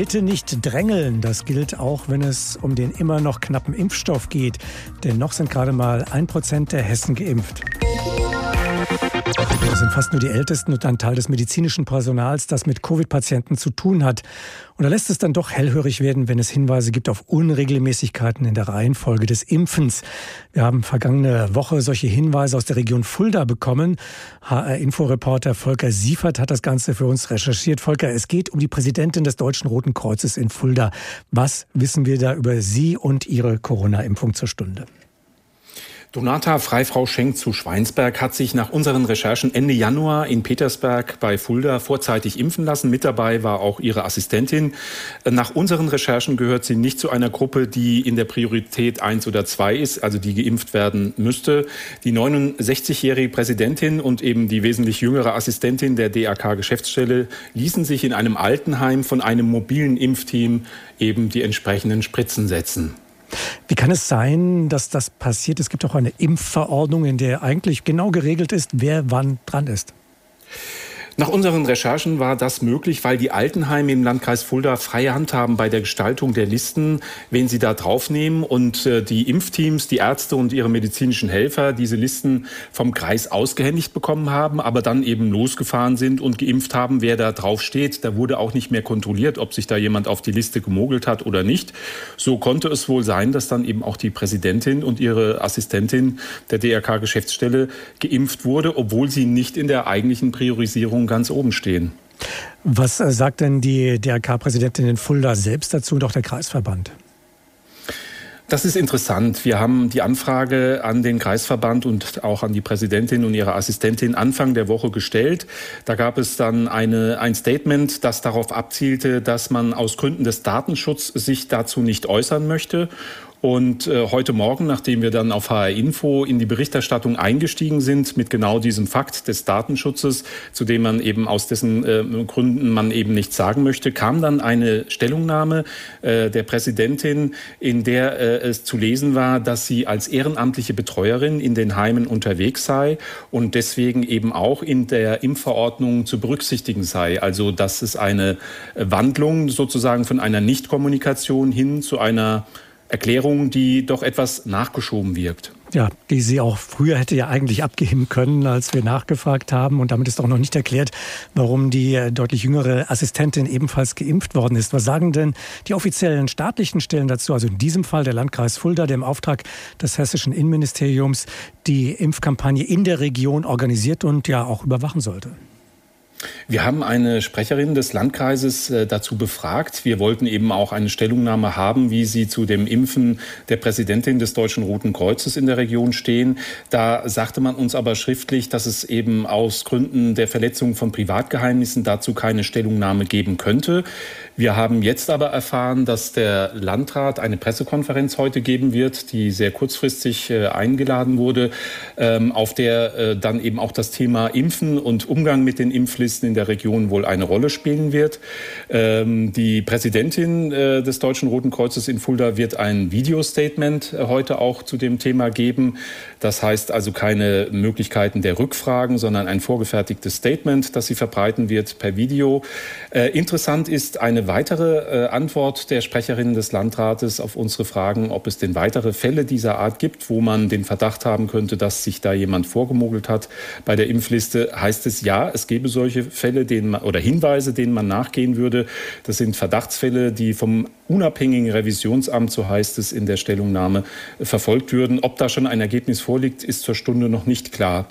Bitte nicht drängeln. Das gilt auch, wenn es um den immer noch knappen Impfstoff geht. Denn noch sind gerade mal ein Prozent der Hessen geimpft. Das sind fast nur die Ältesten und ein Teil des medizinischen Personals, das mit Covid-Patienten zu tun hat. Und da lässt es dann doch hellhörig werden, wenn es Hinweise gibt auf Unregelmäßigkeiten in der Reihenfolge des Impfens. Wir haben vergangene Woche solche Hinweise aus der Region Fulda bekommen. HR-Inforeporter Volker Siefert hat das Ganze für uns recherchiert. Volker, es geht um die Präsidentin des Deutschen Roten Kreuzes in Fulda. Was wissen wir da über Sie und Ihre Corona-Impfung zur Stunde? Donata Freifrau Schenk zu Schweinsberg hat sich nach unseren Recherchen Ende Januar in Petersberg bei Fulda vorzeitig impfen lassen. Mit dabei war auch ihre Assistentin. Nach unseren Recherchen gehört sie nicht zu einer Gruppe, die in der Priorität eins oder zwei ist, also die geimpft werden müsste. Die 69-jährige Präsidentin und eben die wesentlich jüngere Assistentin der DAK-Geschäftsstelle ließen sich in einem Altenheim von einem mobilen Impfteam eben die entsprechenden Spritzen setzen. Wie kann es sein, dass das passiert? Es gibt auch eine Impfverordnung, in der eigentlich genau geregelt ist, wer wann dran ist. Nach unseren Recherchen war das möglich, weil die Altenheime im Landkreis Fulda freie Hand haben bei der Gestaltung der Listen, wen sie da draufnehmen und äh, die Impfteams, die Ärzte und ihre medizinischen Helfer diese Listen vom Kreis ausgehändigt bekommen haben, aber dann eben losgefahren sind und geimpft haben, wer da drauf steht. Da wurde auch nicht mehr kontrolliert, ob sich da jemand auf die Liste gemogelt hat oder nicht. So konnte es wohl sein, dass dann eben auch die Präsidentin und ihre Assistentin der DRK-Geschäftsstelle geimpft wurde, obwohl sie nicht in der eigentlichen Priorisierung ganz oben stehen. Was äh, sagt denn die DRK-Präsidentin in Fulda selbst dazu und auch der Kreisverband? Das ist interessant. Wir haben die Anfrage an den Kreisverband und auch an die Präsidentin und ihre Assistentin Anfang der Woche gestellt. Da gab es dann eine, ein Statement, das darauf abzielte, dass man aus Gründen des Datenschutzes sich dazu nicht äußern möchte. Und äh, heute Morgen, nachdem wir dann auf HR Info in die Berichterstattung eingestiegen sind mit genau diesem Fakt des Datenschutzes, zu dem man eben aus dessen äh, Gründen man eben nichts sagen möchte, kam dann eine Stellungnahme äh, der Präsidentin, in der äh, es zu lesen war, dass sie als ehrenamtliche Betreuerin in den Heimen unterwegs sei und deswegen eben auch in der Impfverordnung zu berücksichtigen sei. Also dass es eine Wandlung sozusagen von einer Nichtkommunikation hin zu einer Erklärung, die doch etwas nachgeschoben wirkt. Ja, die sie auch früher hätte ja eigentlich abgeben können, als wir nachgefragt haben. Und damit ist auch noch nicht erklärt, warum die äh, deutlich jüngere Assistentin ebenfalls geimpft worden ist. Was sagen denn die offiziellen staatlichen Stellen dazu? Also in diesem Fall der Landkreis Fulda, der im Auftrag des hessischen Innenministeriums die Impfkampagne in der Region organisiert und ja auch überwachen sollte. Wir haben eine Sprecherin des Landkreises äh, dazu befragt. Wir wollten eben auch eine Stellungnahme haben, wie sie zu dem Impfen der Präsidentin des Deutschen Roten Kreuzes in der Region stehen. Da sagte man uns aber schriftlich, dass es eben aus Gründen der Verletzung von Privatgeheimnissen dazu keine Stellungnahme geben könnte. Wir haben jetzt aber erfahren, dass der Landrat eine Pressekonferenz heute geben wird, die sehr kurzfristig äh, eingeladen wurde, ähm, auf der äh, dann eben auch das Thema Impfen und Umgang mit den Impflisten in der Region wohl eine Rolle spielen wird. Ähm, die Präsidentin äh, des Deutschen Roten Kreuzes in Fulda wird ein Videostatement heute auch zu dem Thema geben. Das heißt also keine Möglichkeiten der Rückfragen, sondern ein vorgefertigtes Statement, das sie verbreiten wird per Video. interessant ist eine eine weitere äh, Antwort der Sprecherin des Landrates auf unsere Fragen, ob es denn weitere Fälle dieser Art gibt, wo man den Verdacht haben könnte, dass sich da jemand vorgemogelt hat. Bei der Impfliste heißt es ja, es gäbe solche Fälle denen man, oder Hinweise, denen man nachgehen würde. Das sind Verdachtsfälle, die vom unabhängigen Revisionsamt, so heißt es in der Stellungnahme, verfolgt würden. Ob da schon ein Ergebnis vorliegt, ist zur Stunde noch nicht klar.